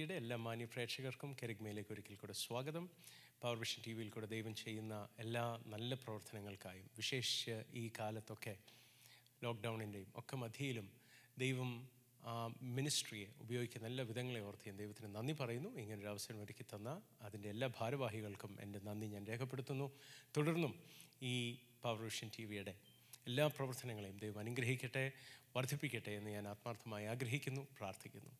വിയുടെ എല്ലാ മാന്യ പ്രേക്ഷകർക്കും കെരിഗ്മയിലേക്ക് ഒരിക്കൽ കൂടെ സ്വാഗതം. പവർ വിഷൻ ടി വിയിൽ കൂടെ ദൈവം ചെയ്യുന്ന എല്ലാ നല്ല പ്രവർത്തനങ്ങൾക്കായും വിശേഷിച്ച് ഈ കാലത്തൊക്കെ ലോക്ക്ഡൗണിന്റെയും ഒക്കെ മധ്യയിലും ദൈവം ആ മിനിസ്ട്രിയെ ഉപയോഗിക്കുന്ന എല്ലാ വിധങ്ങളെ ഓർത്ത് ഞാൻ ദൈവത്തിന് നന്ദി പറയുന്നു. ഇങ്ങനൊരു അവസരം ഒരുക്കി തന്ന അതിന്റെ എല്ലാ ഭാരവാഹികൾക്കും എന്റെ നന്ദി ഞാൻ രേഖപ്പെടുത്തുന്നു. തുടർന്നും ഈ പവർ വിഷൻ ടി വിയുടെ എല്ലാ പ്രവർത്തനങ്ങളെയും ദൈവം അനുഗ്രഹിക്കട്ടെ വർദ്ധിപ്പിക്കട്ടെ എന്ന് ഞാൻ ആത്മാർത്ഥമായി ആഗ്രഹിക്കുന്നു പ്രാർത്ഥിക്കുന്നു.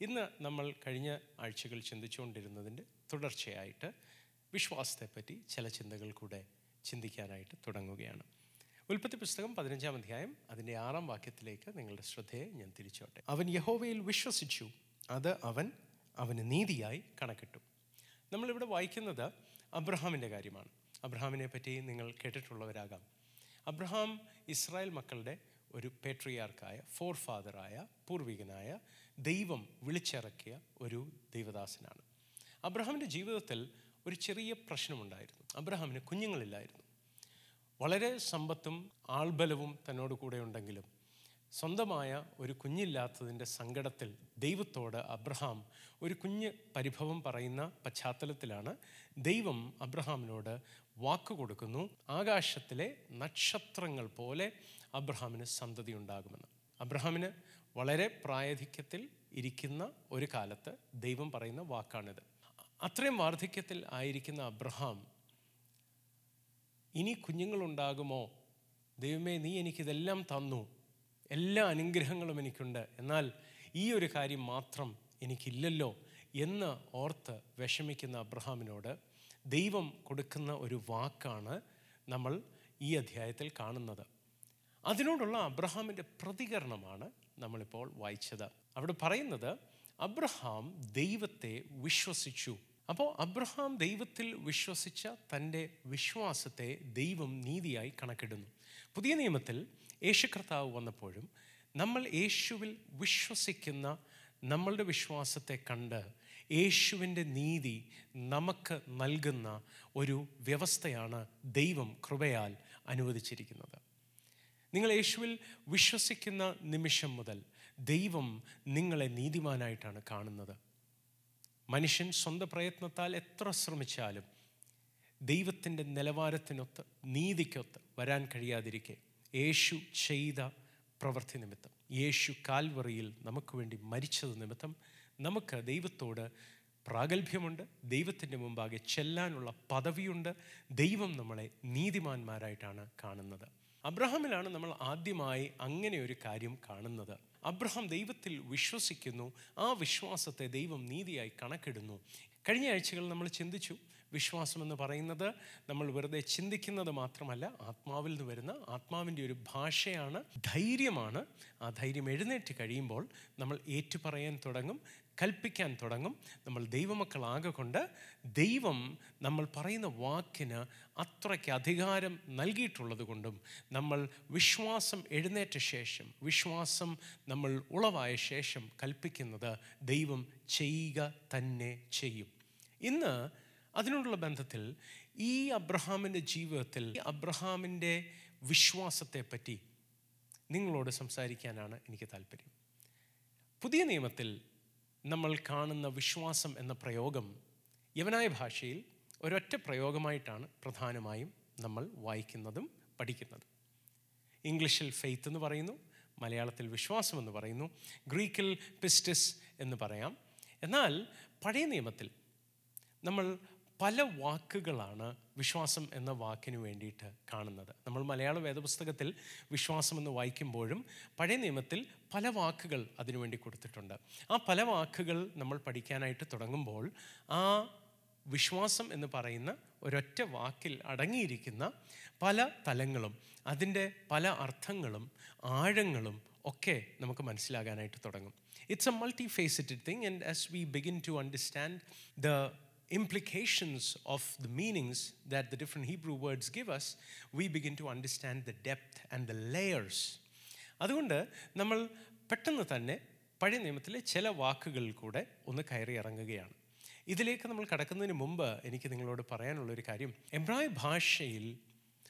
ഇന്ന് നമ്മൾ കഴിഞ്ഞ ആഴ്ചകൾ ചിന്തിച്ചുകൊണ്ടിരുന്നതിന്റെ തുടർച്ചയായിട്ട് വിശ്വാസത്തെപ്പറ്റി ചില ചിന്തകൾ കൂടെ ചിന്തിക്കാനായിട്ട് തുടങ്ങുകയാണ്. ഉൽപ്പത്തി പുസ്തകം പതിനഞ്ചാം അധ്യായം അതിന്റെ ആറാം വാക്യത്തിലേക്ക് നിങ്ങളുടെ ശ്രദ്ധയെ ഞാൻ തിരിച്ചോട്ടെ. അവൻ യഹോവയിൽ വിശ്വസിച്ചു അത് അവൻ അവന് നീതിയായി കണക്കിട്ടു. നമ്മളിവിടെ വായിക്കുന്നത് അബ്രഹാമിന്റെ കാര്യമാണ്. അബ്രഹാമിനെ പറ്റി നിങ്ങൾ കേട്ടിട്ടുള്ളവരാകാം. അബ്രഹാം ഇസ്രായേൽ മക്കളുടെ ഒരു പേട്രിയാർക്കായ ഫോർ ഫാദറായ പൂർവികനായ ദൈവം വിളിച്ചിറക്കിയ ഒരു ദൈവദാസനാണ്. അബ്രഹാമിന്റെ ജീവിതത്തിൽ ഒരു ചെറിയ പ്രശ്നമുണ്ടായിരുന്നു. അബ്രഹാമിന് കുഞ്ഞുങ്ങളില്ലായിരുന്നു. വളരെ സമ്പത്തും ആൾബലവും തന്നോട് കൂടെ ഉണ്ടെങ്കിലും സ്വന്തമായ ഒരു കുഞ്ഞില്ലാത്തതിന്റെ സങ്കടത്തിൽ ദൈവത്തോട് അബ്രഹാം ഒരു കുഞ്ഞ് പരിഭവം പറയുന്ന പശ്ചാത്തലത്തിലാണ് ദൈവം അബ്രഹാമിനോട് വാക്ക് കൊടുക്കുന്നു. ആകാശത്തിലെ നക്ഷത്രങ്ങൾ പോലെ അബ്രഹാമിന് സന്തതി ഉണ്ടാകുമെന്ന് അബ്രഹാമിന് വളരെ പ്രായധിക്യത്തിൽ ഇരിക്കുന്ന ഒരു കാലത്ത് ദൈവം പറയുന്ന വാക്കാണിത്. അത്രയും വാർദ്ധക്യത്തിൽ ആയിരിക്കുന്ന അബ്രഹാം ഇനി കുഞ്ഞുങ്ങളുണ്ടാകുമോ? ദൈവമേ നീ എനിക്കിതെല്ലാം തന്നു. എല്ലാ അനുഗ്രഹങ്ങളും എനിക്കുണ്ട്. എന്നാൽ ഈ ഒരു കാര്യം മാത്രം എനിക്കില്ലല്ലോ എന്ന് ഓർത്ത് വിഷമിക്കുന്ന അബ്രഹാമിനോട് ദൈവം കൊടുക്കുന്ന ഒരു വാക്കാണ് നമ്മൾ ഈ അധ്യായത്തിൽ കാണുന്നത്. അതിനോടുള്ള അബ്രഹാമിന്റെ പ്രതികരണമാണ് നമ്മളിപ്പോൾ വായിച്ചത്. അവിടെ പറയുന്നത് അബ്രഹാം ദൈവത്തെ വിശ്വസിച്ചു. അപ്പോൾ അബ്രഹാം ദൈവത്തിൽ വിശ്വസിച്ച തന്റെ വിശ്വാസത്തെ ദൈവം നീതിയായി കണക്കിടുന്നു. പുതിയ നിയമത്തിൽ യേശു കർത്താവ് വന്നപ്പോഴും നമ്മൾ യേശുവിൽ വിശ്വസിക്കുന്ന നമ്മളുടെ വിശ്വാസത്തെ കണ്ട് യേശുവിന്റെ നീതി നമുക്ക് നൽകുന്ന ഒരു വ്യവസ്ഥയാണ് ദൈവം കൃപയാൽ അനുവദിച്ചിരിക്കുന്നത്. നിങ്ങൾ യേശുവിൽ വിശ്വസിക്കുന്ന നിമിഷം മുതൽ ദൈവം നിങ്ങളെ നീതിമാനായിട്ടാണ് കാണുന്നത്. മനുഷ്യൻ സ്വന്തം പ്രയത്നത്താൽ എത്ര ശ്രമിച്ചാലും ദൈവത്തിന്റെ നിലവാരത്തിനൊത്ത് നീതിക്കൊത്ത് വരാൻ കഴിയാതിരിക്കെ യേശു ചെയ്ത പ്രവൃത്തി നിമിത്തം യേശു കാൽവറിയിൽ നമുക്ക് വേണ്ടി മരിച്ചത് നിമിത്തം നമുക്ക് ദൈവത്തോട് പ്രാഗൽഭ്യമുണ്ട് ദൈവത്തിന്റെ മുമ്പാകെ ചെല്ലാനുള്ള പദവിയുണ്ട് ദൈവം നമ്മളെ നീതിമാന്മാരായിട്ടാണ് കാണുന്നത്. അബ്രഹാമിലാണ് നമ്മൾ ആദ്യമായി അങ്ങനെ ഒരു കാര്യം കാണുന്നത്. അബ്രഹാം ദൈവത്തിൽ വിശ്വസിക്കുന്നു. ആ വിശ്വാസത്തെ ദൈവം നീതിയായി കണക്കിടുന്നു. കഴിഞ്ഞ ആഴ്ചകൾ നമ്മൾ ചിന്തിച്ചു. വിശ്വാസം എന്ന് പറയുന്നത് നമ്മൾ വെറുതെ ചിന്തിക്കുന്നത് മാത്രമല്ല ആത്മാവിൽ നിന്ന് വരുന്ന ആത്മാവിന്റെ ഒരു ഭാഷയാണ് ധൈര്യമാണ്. ആ ധൈര്യം എഴുന്നേറ്റ് കഴിയുമ്പോൾ നമ്മൾ ഏറ്റുപറയാൻ തുടങ്ങും. കൽപ്പിക്കാൻ തുടങ്ങും. നമ്മൾ ദൈവമക്കളാകെ കൊണ്ട് ദൈവം നമ്മൾ പറയുന്ന വാക്കിന് അത്രയ്ക്ക് അധികാരം നൽകിയിട്ടുള്ളത് കൊണ്ടും നമ്മൾ വിശ്വാസം എഴുന്നേറ്റ ശേഷം വിശ്വാസം നമ്മൾ ഉളവായ ശേഷം കൽപ്പിക്കുന്നത് ദൈവം ചെയ്യുക തന്നെ ചെയ്യും. ഇന്ന് അതിനോടുള്ള ബന്ധത്തിൽ ഈ അബ്രഹാമിന്റെ ജീവിതത്തിൽ അബ്രഹാമിന്റെ വിശ്വാസത്തെ പറ്റി നിങ്ങളോട് സംസാരിക്കാനാണ് എനിക്ക് താല്പര്യം. പുതിയ നിയമത്തിൽ നമ്മൾ കാണുന്ന വിശ്വാസം എന്ന പ്രയോഗം യവനായ ഭാഷയിൽ ഒരൊറ്റ പ്രയോഗമായിട്ടാണ് പ്രധാനമായും നമ്മൾ വായിക്കുന്നതും പഠിക്കുന്നതും. ഇംഗ്ലീഷിൽ ഫെയ്ത്ത് എന്ന് പറയുന്നു മലയാളത്തിൽ വിശ്വാസം എന്ന് പറയുന്നു ഗ്രീക്കിൽ പിസ്റ്റിസ് എന്ന് പറയാം. എന്നാൽ പഴയ നിയമത്തിൽ നമ്മൾ പല വാക്കുകളാണ് വിശ്വാസം എന്ന വാക്കിന് വേണ്ടിയിട്ട് കാണുന്നത്. നമ്മൾ മലയാള വേദപുസ്തകത്തിൽ വിശ്വാസം എന്ന് വായിക്കുമ്പോഴും പഴയ നിയമത്തിൽ പല വാക്കുകൾ അതിനുവേണ്ടി കൊടുത്തിട്ടുണ്ട്. ആ പല വാക്കുകൾ നമ്മൾ പഠിക്കാനായിട്ട് തുടങ്ങുമ്പോൾ ആ വിശ്വാസം എന്ന് പറയുന്ന ഒരൊറ്റ വാക്കിൽ അടങ്ങിയിരിക്കുന്ന പല തലങ്ങളും അതിന്റെ പല അർത്ഥങ്ങളും ആഴങ്ങളും ഒക്കെ നമുക്ക് മനസ്സിലാകാനായിട്ട് തുടങ്ങും. It's a multifaceted thing and as we begin to understand the implications of the meanings that the different Hebrew words give us, we begin to understand the depth and the layers. അതുകൊണ്ട് നമ്മൾ പെട്ടെന്ന് തന്നെ പഴയ നിയമത്തിലെ ചില വാക്കുകളിൽ കൂടെ ഒന്ന് കയറി ഇറങ്ങുകയാണ്. ഇതിലേക്ക് നമ്മൾ കടക്കുന്നതിന് മുമ്പ് എനിക്ക് നിങ്ങളോട് പറയാനുള്ളൊരു കാര്യം. എബ്രായ ഭാഷയിൽ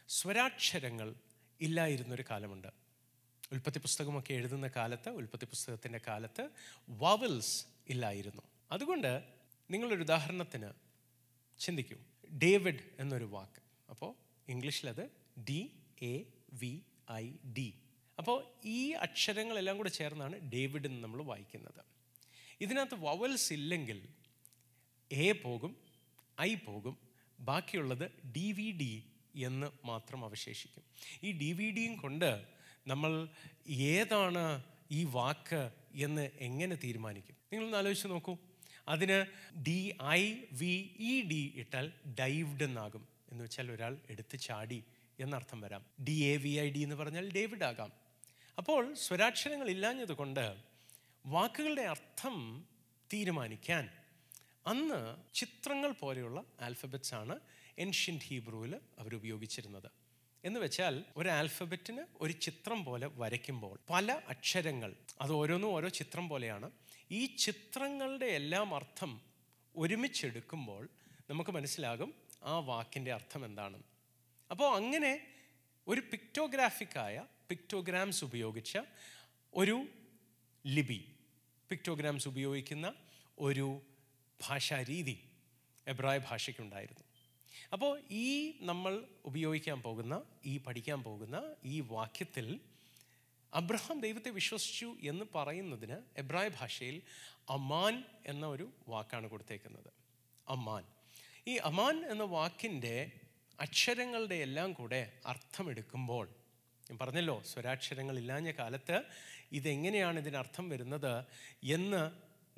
സ്വരാക്ഷരങ്ങൾ ഇല്ലായിരുന്നൊരു കാലമുണ്ട്. ഉൽപ്പത്തി പുസ്തകമൊക്കെ എഴുതുന്ന കാലത്ത് ഉൽപ്പത്തി പുസ്തകത്തിന്റെ കാലത്ത് വവൽസ് ഇല്ലായിരുന്നു. അതുകൊണ്ട് നിങ്ങളൊരു ഉദാഹരണത്തിന് ചിന്തിക്കൂ. ഡേവിഡ് എന്നൊരു വാക്ക്. അപ്പോൾ ഇംഗ്ലീഷിലത് D A V I D. അപ്പോൾ ഈ അക്ഷരങ്ങളെല്ലാം കൂടെ ചേർന്നാണ് ഡേവിഡ് എന്ന് നമ്മൾ വായിക്കുന്നത്. ഇതിനകത്ത് വവൽസ് ഇല്ലെങ്കിൽ എ പോകും ഐ പോകും ബാക്കിയുള്ളത് ഡി വി ഡി എന്ന് മാത്രം അവശേഷിക്കും. ഈ ഡി വി ഡിയും കൊണ്ട് നമ്മൾ ഏതാണ് ഈ വാക്ക് എന്ന് എങ്ങനെ തീരുമാനിക്കും? നിങ്ങളൊന്ന് ആലോചിച്ച് നോക്കൂ. അതിന് D I V E D ഇട്ടാൽ ഡൈവ്ഡ് എന്നാകും എന്ന് വെച്ചാൽ ഒരാൾ എടുത്ത് ചാടി എന്നർത്ഥം വരാം. D A V I D എന്ന് പറഞ്ഞാൽ ഡേവിഡ് ആകാം. അപ്പോൾ സ്വരാക്ഷരങ്ങൾ ഇല്ലാഞ്ഞത് കൊണ്ട് വാക്കുകളുടെ അർത്ഥം തീരുമാനിക്കാൻ അന്ന് ചിത്രങ്ങൾ പോലെയുള്ള ആൽഫബറ്റ്സ് ആണ് ഏൻഷ്യന്റ് ഹീബ്രുവിൽ അവർ ഉപയോഗിച്ചിരുന്നത്. എന്ന് വെച്ചാൽ ഒരു ആൽഫബറ്റിന് ഒരു ചിത്രം പോലെ വരയ്ക്കുമ്പോൾ പല അക്ഷരങ്ങൾ അത് ഓരോന്നും ഓരോ ചിത്രം പോലെയാണ് ഈ ചിത്രങ്ങളുടെ എല്ലാം അർത്ഥം ഒരുമിച്ചെടുക്കുമ്പോൾ നമുക്ക് മനസ്സിലാകും ആ വാക്കിന്റെ അർത്ഥം എന്താണ്. അപ്പോൾ അങ്ങനെ ഒരു പിക്ടോഗ്രാഫിക്കായ പിക്ടോഗ്രാംസ് ഉപയോഗിച്ച ഒരു ലിപി പിക്ടോഗ്രാംസ് ഉപയോഗിക്കുന്ന ഒരു ഭാഷാരീതി എബ്രായ ഭാഷയ്ക്കുണ്ടായിരുന്നു. അപ്പോൾ ഈ നമ്മൾ ഉപയോഗിക്കാൻ പോകുന്ന ഈ പഠിക്കാൻ പോകുന്ന ഈ വാക്യത്തിൽ അബ്രഹാം ദൈവത്തെ വിശ്വസിച്ചു എന്ന് പറയുന്നതിന് എബ്രായ ഭാഷയിൽ അമാൻ എന്ന ഒരു വാക്കാണ് കൊടുത്തേക്കുന്നത്. അമാൻ. ഈ അമാൻ എന്ന വാക്കിന്റെ അക്ഷരങ്ങളുടെ എല്ലാം കൂടെ അർത്ഥമെടുക്കുമ്പോൾ ഞാൻ പറഞ്ഞല്ലോ സ്വരാക്ഷരങ്ങൾ ഇല്ലാഞ്ഞ കാലത്ത് ഇതെങ്ങനെയാണ് ഇതിനർത്ഥം വരുന്നത് എന്ന്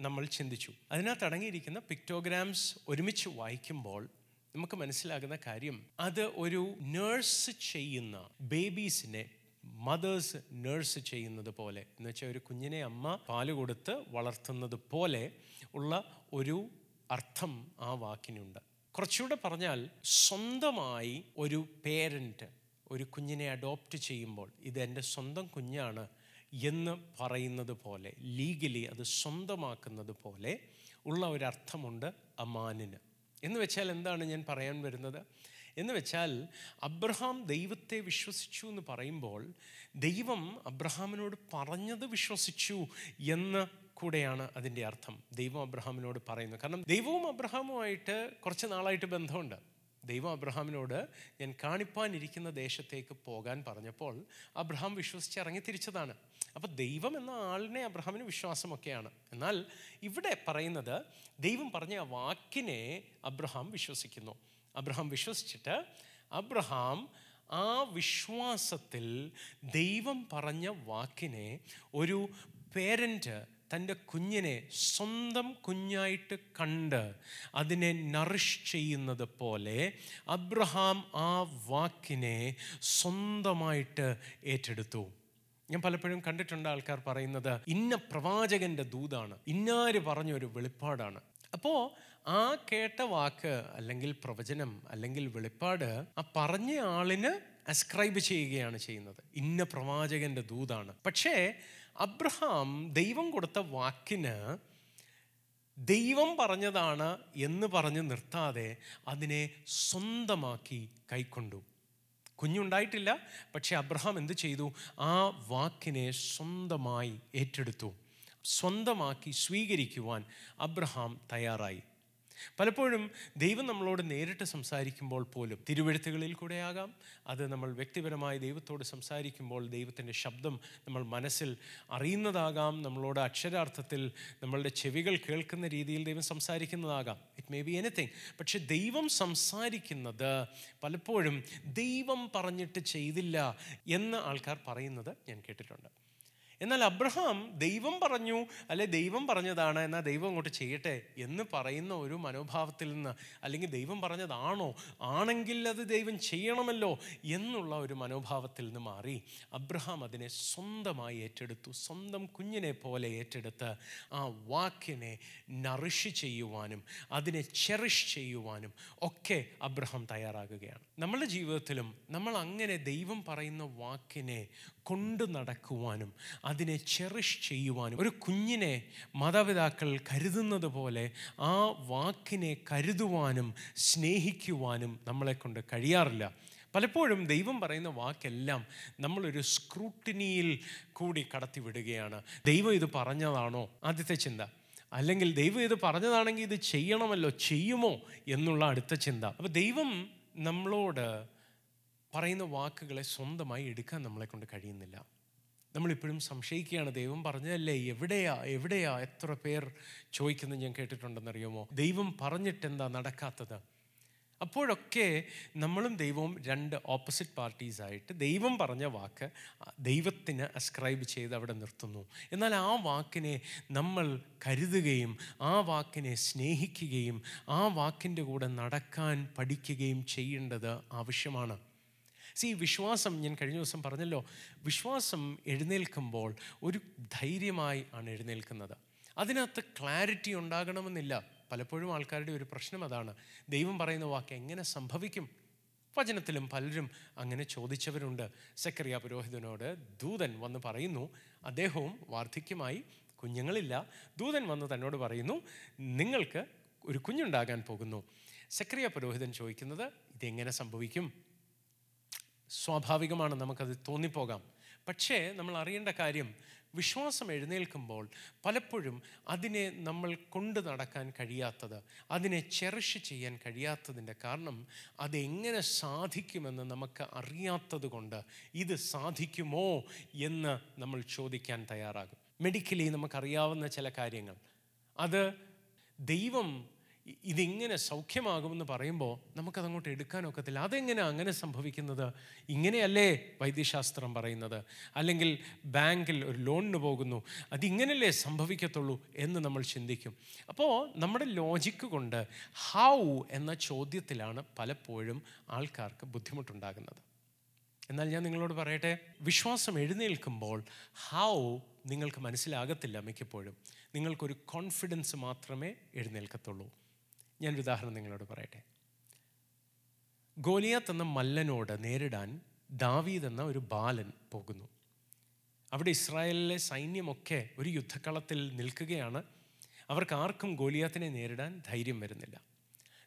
നമ്മൾ ചിന്തിച്ചു. അതിനകത്ത് അടങ്ങിയിരിക്കുന്ന പിക്ടോഗ്രാംസ് ഒരുമിച്ച് വായിക്കുമ്പോൾ നമുക്ക് മനസ്സിലാകുന്ന കാര്യം അത് ഒരു നേഴ്സ് ചെയ്യുന്ന ബേബീസിനെ മദേഴ്സ് നേഴ്സ് ചെയ്യുന്നത് പോലെ എന്ന് വെച്ചാൽ ഒരു കുഞ്ഞിനെ അമ്മ പാൽ കൊടുത്ത് വളർത്തുന്നത് പോലെ ഉള്ള ഒരു അർത്ഥം ആ വാക്കിനുണ്ട്. കുറച്ചുകൂടെ പറഞ്ഞാൽ സ്വന്തമായി ഒരു പേരന്റ് ഒരു കുഞ്ഞിനെ അഡോപ്റ്റ് ചെയ്യുമ്പോൾ ഇത് എന്റെ സ്വന്തം കുഞ്ഞാണ് എന്ന് പറയുന്നത് പോലെ ലീഗലി അത് സ്വന്തമാക്കുന്നത് പോലെ ഉള്ള ഒരർത്ഥമുണ്ട് അമാനിന് എന്ന് വെച്ചാൽ എന്താണ് ഞാൻ പറയാൻ വരുന്നത്? എന്ന് വെച്ചാൽ അബ്രഹാം ദൈവത്തെ വിശ്വസിച്ചു എന്ന് പറയുമ്പോൾ ദൈവം അബ്രഹാമിനോട് പറഞ്ഞത് വിശ്വസിച്ചു എന്ന് കൂടെയാണ് അതിന്റെ അർത്ഥം. ദൈവം അബ്രഹാമിനോട് പറയുന്നത് കാരണം ദൈവവും അബ്രഹാമുമായിട്ട് കുറച്ച് നാളായിട്ട് ബന്ധമുണ്ട്. ദൈവം അബ്രഹാമിനോട് ഞാൻ കാണിപ്പാനിരിക്കുന്ന ദേശത്തേക്ക് പോകാൻ പറഞ്ഞപ്പോൾ അബ്രഹാം വിശ്വസിച്ച് ഇറങ്ങി തിരിച്ചതാണ്. അപ്പോൾ ദൈവം എന്ന ആളിനെ അബ്രഹാമിന് വിശ്വാസമൊക്കെയാണ്. എന്നാൽ ഇവിടെ പറയുന്നത് ദൈവം പറഞ്ഞ വാക്കിനെ അബ്രഹാം വിശ്വസിക്കുന്നു. അബ്രഹാം വിശ്വസിച്ചിട്ട് അബ്രഹാം ആ വിശ്വാസത്തിൽ ദൈവം പറഞ്ഞ വാക്കിനെ ഒരു പേരന്റ് തന്റെ കുഞ്ഞിനെ സ്വന്തം കുഞ്ഞായിട്ട് കണ്ട് അതിനെ നറിഷ് ചെയ്യുന്നത് പോലെ അബ്രഹാം ആ വാക്കിനെ സ്വന്തമായിട്ട് ഏറ്റെടുത്തു. ഞാൻ പലപ്പോഴും കണ്ടിട്ടുണ്ട് ആൾക്കാർ പറയുന്നത് ഇന്ന പ്രവാചകന്റെ ദൂതാണ് ഇന്നാര് പറഞ്ഞൊരു വെളിപ്പാടാണ്. അപ്പോൾ ആ കേട്ട വാക്ക് അല്ലെങ്കിൽ പ്രവചനം അല്ലെങ്കിൽ വെളിപ്പാട് ആ പറഞ്ഞ ആളിന് അസ്ക്രൈബ് ചെയ്യുകയാണ് ചെയ്യുന്നത്. ഇന്ന പ്രവാചകന്റെ ദൂതാണ്. പക്ഷേ അബ്രഹാം ദൈവം കൊടുത്ത വാക്കിന് ദൈവം പറഞ്ഞതാണ് എന്ന് പറഞ്ഞ് നിർത്താതെ അതിനെ സ്വന്തമാക്കി കൈക്കൊണ്ടു. കുഞ്ഞുണ്ടായിട്ടില്ല പക്ഷെ അബ്രഹാം എന്ത് ചെയ്തു? ആ വാക്കിനെ സ്വന്തമായി ഏറ്റെടുത്തു. സ്വന്തമാക്കി സ്വീകരിക്കുവാൻ അബ്രഹാം തയ്യാറായി. പലപ്പോഴും ദൈവം നമ്മളോട് നേരിട്ട് സംസാരിക്കുമ്പോൾ പോലും തിരുവഴുത്തുകളിൽ കൂടെ ആകാം അത് നമ്മൾ വ്യക്തിപരമായി ദൈവത്തോട് സംസാരിക്കുമ്പോൾ ദൈവത്തിന്റെ ശബ്ദം നമ്മൾ മനസ്സിൽ അറിയുന്നതാകാം. നമ്മളോട് അക്ഷരാർത്ഥത്തിൽ നമ്മളുടെ ചെവികൾ കേൾക്കുന്ന രീതിയിൽ ദൈവം സംസാരിക്കുന്നതാകാം. ഇറ്റ് മേ ബി എനിത്തിങ് പക്ഷെ ദൈവം സംസാരിക്കുന്നത് പലപ്പോഴും ദൈവം പറഞ്ഞിട്ട് ചെയ്തില്ല എന്ന് ആൾക്കാർ പറയുന്നത് ഞാൻ കേട്ടിട്ടുണ്ട്. എന്നാൽ അബ്രഹാം ദൈവം പറഞ്ഞു അല്ലെ ദൈവം പറഞ്ഞതാണ് എന്നാൽ ദൈവം അങ്ങോട്ട് ചെയ്യട്ടെ എന്ന് പറയുന്ന ഒരു മനോഭാവത്തിൽ നിന്ന് അല്ലെങ്കിൽ ദൈവം പറഞ്ഞതാണോ ആണെങ്കിൽ അത് ദൈവം ചെയ്യണമല്ലോ എന്നുള്ള ഒരു മനോഭാവത്തിൽ നിന്ന് മാറി അബ്രഹാം അതിനെ സ്വന്തമായി ഏറ്റെടുത്തു. സ്വന്തം കുഞ്ഞിനെ പോലെ ഏറ്റെടുത്ത് ആ വാക്കിനെ നറിഷ് ചെയ്യുവാനും അതിനെ ചെറിഷ് ചെയ്യുവാനും ഒക്കെ അബ്രഹാം തയ്യാറാകുകയാണ്. നമ്മളുടെ ജീവിതത്തിലും നമ്മൾ അങ്ങനെ ദൈവം പറയുന്ന വാക്കിനെ കൊണ്ടു നടക്കുവാനും അതിനെ ചെറിഷ് ചെയ്യുവാനും ഒരു കുഞ്ഞിനെ മാതാപിതാക്കൾ കരുതുന്നത് പോലെ ആ വാക്കിനെ കരുതുവാനും സ്നേഹിക്കുവാനും നമ്മളെ കൊണ്ട് കഴിയാറില്ല. പലപ്പോഴും ദൈവം പറയുന്ന വാക്കെല്ലാം നമ്മളൊരു സ്ക്രൂട്ടിനിയിൽ കൂടി കടത്തി വിടുകയാണ് ദൈവം ഇത് പറഞ്ഞതാണോ? ആദ്യത്തെ ചിന്ത. അല്ലെങ്കിൽ ദൈവം ഇത് പറഞ്ഞതാണെങ്കിൽ ഇത് ചെയ്യണമല്ലോ ചെയ്യുമോ എന്നുള്ള അടുത്ത ചിന്ത. അപ്പോൾ ദൈവം നമ്മളോട് പറയുന്ന വാക്കുകളെ സ്വന്തമായി എടുക്കാൻ നമ്മളെ കൊണ്ട് കഴിയുന്നില്ല. നമ്മളിപ്പോഴും സംശയിക്കുകയാണ് ദൈവം പറഞ്ഞതല്ലേ? എവിടെയാ? എവിടെയാ? എത്ര പേർ ചോദിക്കുന്നത് ഞാൻ കേട്ടിട്ടുണ്ടെന്നറിയുമോ? ദൈവം പറഞ്ഞിട്ട് എന്താ നടക്കാത്തത്? അപ്പോഴൊക്കെ നമ്മളും ദൈവവും രണ്ട് ഓപ്പോസിറ്റ് പാർട്ടീസായിട്ട് ദൈവം പറഞ്ഞ വാക്ക് ദൈവത്തിന് അസ്ക്രൈബ് ചെയ്ത് അവിടെ നിർത്തുന്നു. എന്നാൽ ആ വാക്കിനെ നമ്മൾ കരുതുകയും ആ വാക്കിനെ സ്നേഹിക്കുകയും ആ വാക്കിന്റെ കൂടെ നടക്കാൻ പഠിക്കുകയും ചെയ്യേണ്ടത് ആവശ്യമാണ്. സി വിശ്വാസം ഞാൻ കഴിഞ്ഞ ദിവസം പറഞ്ഞല്ലോ വിശ്വാസം എഴുന്നേൽക്കുമ്പോൾ ഒരു ധൈര്യമായി ആണ് എഴുന്നേൽക്കുന്നത്. അതിനകത്ത് ക്ലാരിറ്റി ഉണ്ടാകണമെന്നില്ല. പലപ്പോഴും ആൾക്കാരുടെ ഒരു പ്രശ്നം അതാണ്. ദൈവം പറയുന്ന വാക്ക് എങ്ങനെ സംഭവിക്കും? വചനത്തിലും പലരും അങ്ങനെ ചോദിച്ചവരുണ്ട്. സക്കറിയ പുരോഹിതനോട് ദൂതൻ വന്ന് പറയുന്നു അദ്ദേഹവും വാർദ്ധക്യമായി കുഞ്ഞുങ്ങളില്ല. ദൂതൻ വന്ന് തന്നോട് പറയുന്നു നിങ്ങൾക്ക് ഒരു കുഞ്ഞുണ്ടാകാൻ പോകുന്നു. സക്രിയ പുരോഹിതൻ ചോദിക്കുന്നത് ഇതെങ്ങനെ സംഭവിക്കും? സ്വാഭാവികമാണ് നമുക്കത് തോന്നിപ്പോകാം. പക്ഷേ നമ്മൾ അറിയേണ്ട കാര്യം വിശ്വാസം എഴുന്നേൽക്കുമ്പോൾ പലപ്പോഴും അതിനെ നമ്മൾ കൊണ്ടു നടക്കാൻ കഴിയാത്തത് അതിനെ ചെറിഷ് ചെയ്യാൻ കഴിയാത്തതിന്റെ കാരണം അതെങ്ങനെ സാധിക്കുമെന്ന് നമുക്ക് അറിയാത്തത് കൊണ്ട് ഇത് സാധിക്കുമോ എന്ന് നമ്മൾ ചോദിക്കാൻ തയ്യാറാകും. മെഡിക്കലി നമുക്കറിയാവുന്ന ചില കാര്യങ്ങൾ. അത് ദൈവം ഇതിങ്ങനെ സൗഖ്യമാകുമെന്ന് പറയുമ്പോൾ നമുക്കതങ്ങോട്ട് എടുക്കാനൊക്കത്തില്ല അതെങ്ങനെ അങ്ങനെ സംഭവിക്കുന്നത്? ഇങ്ങനെയല്ലേ വൈദ്യശാസ്ത്രം പറയുന്നത്? അല്ലെങ്കിൽ ബാങ്കിൽ ഒരു ലോണിന് പോകുന്നു. അതിങ്ങനല്ലേ സംഭവിക്കത്തുള്ളൂ എന്ന് നമ്മൾ ചിന്തിക്കും. അപ്പോൾ നമ്മുടെ ലോജിക്ക് കൊണ്ട് ഹൗ എന്ന ചോദ്യത്തിലാണ് പലപ്പോഴും ആൾക്കാർക്ക് ബുദ്ധിമുട്ടുണ്ടാകുന്നത്. എന്നാൽ ഞാൻ നിങ്ങളോട് പറയട്ടെ വിശ്വാസം എഴുന്നേൽക്കുമ്പോൾ ഹൗ നിങ്ങൾക്ക് മനസ്സിലാകത്തില്ല മിക്കപ്പോഴും. നിങ്ങൾക്കൊരു കോൺഫിഡൻസ് മാത്രമേ എഴുന്നേൽക്കത്തുള്ളൂ. ഞാനൊരു ഉദാഹരണം നിങ്ങളോട് പറയട്ടെ. ഗോലിയാത്ത് എന്ന മല്ലനോട് നേരിടാൻ ദാവീദ് എന്ന ഒരു ബാലൻ പോകുന്നു. അവിടെ ഇസ്രായേലിലെ സൈന്യമൊക്കെ ഒരു യുദ്ധക്കളത്തിൽ നിൽക്കുകയാണ്. അവർക്ക് ആർക്കും ഗോലിയാത്തിനെ നേരിടാൻ ധൈര്യം വരുന്നില്ല.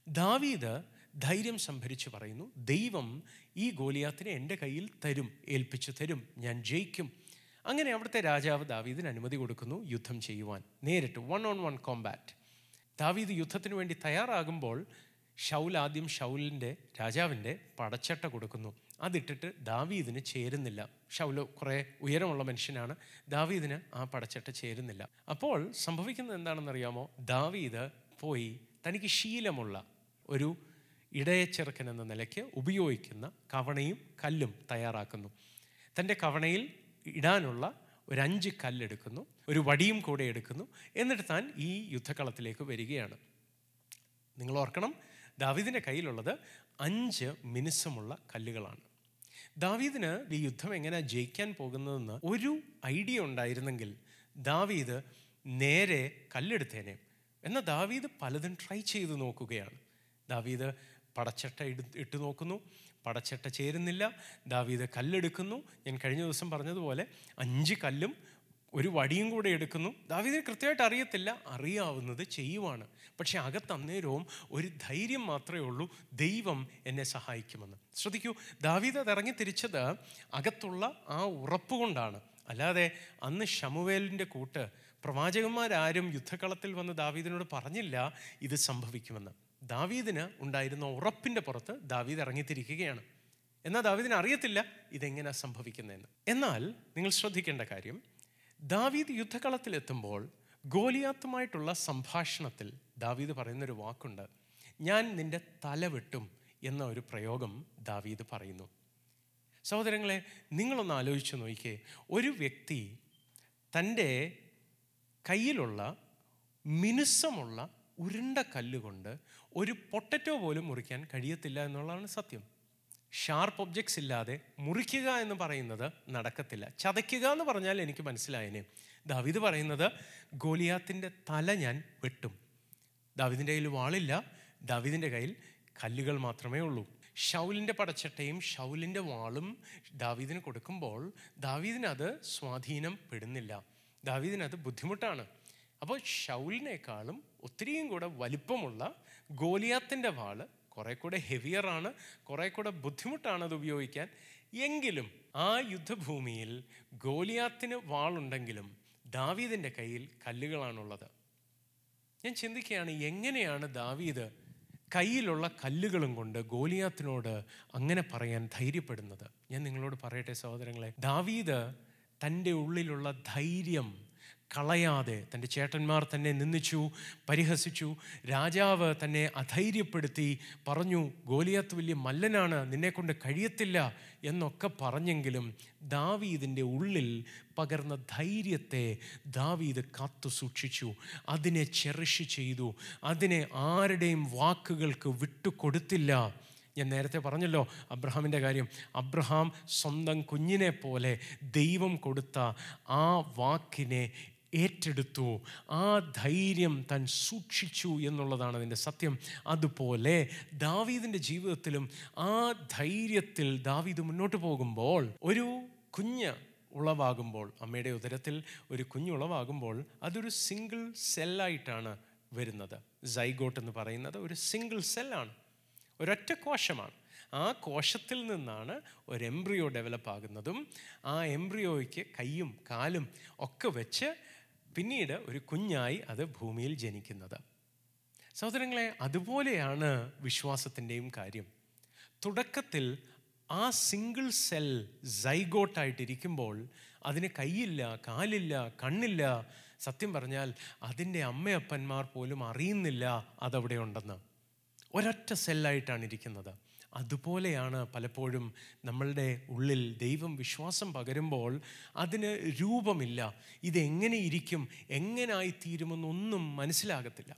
ദാവീദ് ധൈര്യം സംഭരിച്ച് പറയുന്നു ദൈവം ഈ ഗോലിയാത്തിനെ എന്റെ കയ്യിൽ തരും ഏൽപ്പിച്ചു തരും ഞാൻ ജയിക്കും. അങ്ങനെ അവിടുത്തെ രാജാവ് ദാവീദിന് അനുമതി കൊടുക്കുന്നു യുദ്ധം ചെയ്യുവാൻ. നേരിട്ട് വൺ ഓൺ വൺ കോമ്പാറ്റ് ദാവീദ് യുദ്ധത്തിന് വേണ്ടി തയ്യാറാകുമ്പോൾ ഷൗൽ ആദ്യം ഷൗലിന്റെ രാജാവിന്റെ പടച്ചട്ട കൊടുക്കുന്നു. അതിട്ടിട്ട് ദാവീദിന് ചേരുന്നില്ല. ഷൗൽ കുറേ ഉയരമുള്ള മനുഷ്യനാണ്. ദാവീദിന് ആ പടച്ചട്ട ചേരുന്നില്ല. അപ്പോൾ സംഭവിക്കുന്നത് എന്താണെന്നറിയാമോ? ദാവീദ് പോയി തനിക്ക് ശീലമുള്ള ഒരു ഇടയച്ചെറുക്കൻ എന്ന നിലയ്ക്ക് ഉപയോഗിക്കുന്ന കവണയും കല്ലും തയ്യാറാക്കുന്നു. തന്റെ കവണയിൽ ഇടാനുള്ള ഒരു അഞ്ച് കല്ലെടുക്കുന്നു ഒരു വടിയും കൂടെ എടുക്കുന്നു എന്നിട്ട് താൻ ഈ യുദ്ധക്കളത്തിലേക്ക് വരികയാണ്. നിങ്ങൾ ഓർക്കണം ദാവീദിന്റെ കയ്യിലുള്ളത് അഞ്ച് മിനുസമുള്ള കല്ലുകളാണ്. ദാവീദിന് ഈ യുദ്ധം എങ്ങനെ ജയിക്കാൻ പോകുന്നതെന്ന് ഒരു ഐഡിയ ഉണ്ടായിരുന്നെങ്കിൽ ദാവീദ് നേരെ കല്ലെടുത്തേനെ. എന്നാൽ ദാവീദ് പലതും ട്രൈ ചെയ്ത് നോക്കുകയാണ്. ദാവീദ് പടച്ചട്ട ഇടു ഇട്ട് നോക്കുന്നു. പടച്ചട്ട ചേരുന്നില്ല. ദാവീദ് കല്ലെടുക്കുന്നു. ഞാൻ കഴിഞ്ഞ ദിവസം പറഞ്ഞതുപോലെ അഞ്ച് കല്ലും ഒരു വടിയും കൂടെ എടുക്കുന്നു. ദാവീദിന് കൃത്യമായിട്ട് അറിയത്തില്ല. അറിയാവുന്നത് ചെയ്യുവാണ്. പക്ഷെ അകത്തന്നേരവും ഒരു ധൈര്യം മാത്രമേ ഉള്ളൂ. ദൈവം എന്നെ സഹായിക്കുമെന്ന്. ശ്രദ്ധിക്കൂ ദാവീദ് അത് ഇറങ്ങി തിരിച്ചത് അകത്തുള്ള ആ ഉറപ്പ് കൊണ്ടാണ്. അല്ലാതെ അന്ന് ഷമുവേലിന്റെ കൂട്ട് പ്രവാചകന്മാരാരും യുദ്ധക്കളത്തിൽ വന്ന് ദാവീദിനോട് പറഞ്ഞില്ല ഇത് സംഭവിക്കുമെന്ന്. ദാവീദിന് ഉണ്ടായിരുന്ന ഉറപ്പിന്റെ പുറത്ത് ദാവീദ് ഇറങ്ങിത്തിരിക്കുകയാണ്. എന്നാൽ ദാവീദിന് അറിയത്തില്ല ഇതെങ്ങനെ സംഭവിക്കുന്നതെന്ന്. എന്നാൽ നിങ്ങൾ ശ്രദ്ധിക്കേണ്ട കാര്യം ദാവീദ് യുദ്ധകളത്തിലെത്തുമ്പോൾ ഗോലിയാത്തുമായിട്ടുള്ള സംഭാഷണത്തിൽ ദാവീദ് പറയുന്നൊരു വാക്കുണ്ട് ഞാൻ നിന്റെ തല വെട്ടും എന്ന ഒരു പ്രയോഗം ദാവീദ് പറയുന്നു. സഹോദരങ്ങളെ നിങ്ങളൊന്ന് ആലോചിച്ച് നോക്കിക്കേ ഒരു വ്യക്തി തന്റെ കയ്യിലുള്ള മിനുസമുള്ള ഉരുണ്ട കല്ലുകൊണ്ട് ഒരു പൊട്ടറ്റോ പോലും മുറിക്കാൻ കഴിയത്തില്ല എന്നുള്ളതാണ് സത്യം. ഷാർപ്പ് ഒബ്ജക്ട്സ് ഇല്ലാതെ മുറിക്കുക എന്ന് പറയുന്നത് നടക്കത്തില്ല. ചതയ്ക്കുക എന്ന് പറഞ്ഞാൽ എനിക്ക് മനസ്സിലായതിന് ദാവിദ് പറയുന്നത് ഗോലിയാത്തിന്റെ തല ഞാൻ വെട്ടും. ദാവിദിന്റെ കയ്യിൽ വാളില്ല. ദാവിദിന്റെ കയ്യിൽ കല്ലുകൾ മാത്രമേ ഉള്ളൂ. ഷൗലിന്റെ പടച്ചട്ടയും ഷൗലിന്റെ വാളും ദാവീദിന് കൊടുക്കുമ്പോൾ ദാവീദിനത് സ്വാധീനം പെടുന്നില്ല. ദാവീദിനത് ബുദ്ധിമുട്ടാണ്. അപ്പോൾ ഷൗലിനേക്കാളും ഒത്തിരിയും കൂടെ വലിപ്പമുള്ള ഗോലിയാത്തിന്റെ വാൾ കുറെ കൂടെ ഹെവിയറാണ് കുറെ കൂടെ ബുദ്ധിമുട്ടാണ് അത് ഉപയോഗിക്കാൻ. എങ്കിലും ആ യുദ്ധഭൂമിയിൽ ഗോലിയാത്തിന് വാളുണ്ടെങ്കിലും ദാവീദിന്റെ കയ്യിൽ കല്ലുകളാണുള്ളത്. ഞാൻ ചിന്തിക്കുകയാണ് എങ്ങനെയാണ് ദാവീദ് കയ്യിലുള്ള കല്ലുകളും കൊണ്ട് ഗോലിയാത്തിനോട് അങ്ങനെ പറയാൻ ധൈര്യപ്പെടുന്നത്? ഞാൻ നിങ്ങളോട് പറയട്ടെ സഹോദരങ്ങളെ ദാവീദ് തന്റെ ഉള്ളിലുള്ള ധൈര്യം കളയാതെ തന്റെ ചേട്ടന്മാർ തന്നെ നിന്ദിച്ചു പരിഹസിച്ചു. രാജാവ് തന്നെ അധൈര്യപ്പെടുത്തി പറഞ്ഞു ഗോലിയാത്ത് വലിയ മല്ലനാണ് നിന്നെക്കൊണ്ട് കഴിയത്തില്ല എന്നൊക്കെ പറഞ്ഞെങ്കിലും ദാവീദിന്റെ ഉള്ളിൽ പകർന്ന ധൈര്യത്തെ ദാവീദ് കാത്തു സൂക്ഷിച്ചു. അതിനെ ചെറിഷ് ചെയ്തു. അതിനെ ആരുടെയും വാക്കുകൾക്ക് വിട്ടുകൊടുത്തില്ല. ഞാൻ നേരത്തെ പറഞ്ഞല്ലോ അബ്രഹാമിന്റെ കാര്യം. അബ്രഹാം സ്വന്തം കുഞ്ഞിനെ പോലെ ദൈവം കൊടുത്ത ആ വാക്കിനെ ഏറ്റെടുത്തു. ആ ധൈര്യം താൻ സൂക്ഷിച്ചു എന്നുള്ളതാണ് അതിന്റെ സത്യം. അതുപോലെ ദാവീദിന്റെ ജീവിതത്തിലും ആ ധൈര്യത്തിൽ ദാവീദ് മുന്നോട്ട് പോകുമ്പോൾ ഒരു കുഞ്ഞ് ഉളവാകുമ്പോൾ അമ്മയുടെ ഉദരത്തിൽ ഒരു കുഞ്ഞ് ഉളവാകുമ്പോൾ അതൊരു സിംഗിൾ സെല്ലായിട്ടാണ് വരുന്നത്. സൈഗോട്ട് എന്ന് പറയുന്നത് ഒരു സിംഗിൾ സെല്ലാണ് ഒരൊറ്റ കോശമാണ്. ആ കോശത്തിൽ നിന്നാണ് ഒരു എംബ്രിയോ ഡെവലപ്പ് ആകുന്നതും ആ എംബ്രിയോയ്ക്ക് കൈയും കാലും ഒക്കെ വെച്ച് പിന്നീട് ഒരു കുഞ്ഞായി അത് ഭൂമിയിൽ ജനിക്കുന്നത്. സഹോദരങ്ങളെ അതുപോലെയാണ് വിശ്വാസത്തിന്റെയും കാര്യം. തുടക്കത്തിൽ ആ സിംഗിൾ സെൽ സൈഗോട്ടായിട്ടിരിക്കുമ്പോൾ അതിന് കൈയില്ല കാലില്ല കണ്ണില്ല. സത്യം പറഞ്ഞാൽ അതിന്റെ അമ്മയപ്പന്മാർ പോലും അറിയുന്നില്ല അതവിടെ ഉണ്ടെന്ന്. ഒരൊറ്റ സെല്ലായിട്ടാണ് ഇരിക്കുന്നത്. അതുപോലെയാണ് പലപ്പോഴും നമ്മളുടെ ഉള്ളിൽ ദൈവം വിശ്വാസം പകരുമ്പോൾ അതിന് രൂപമില്ല. ഇതെങ്ങനെ ഇരിക്കും? എങ്ങനായി തീരുമെന്നൊന്നും മനസ്സിലാകത്തില്ല.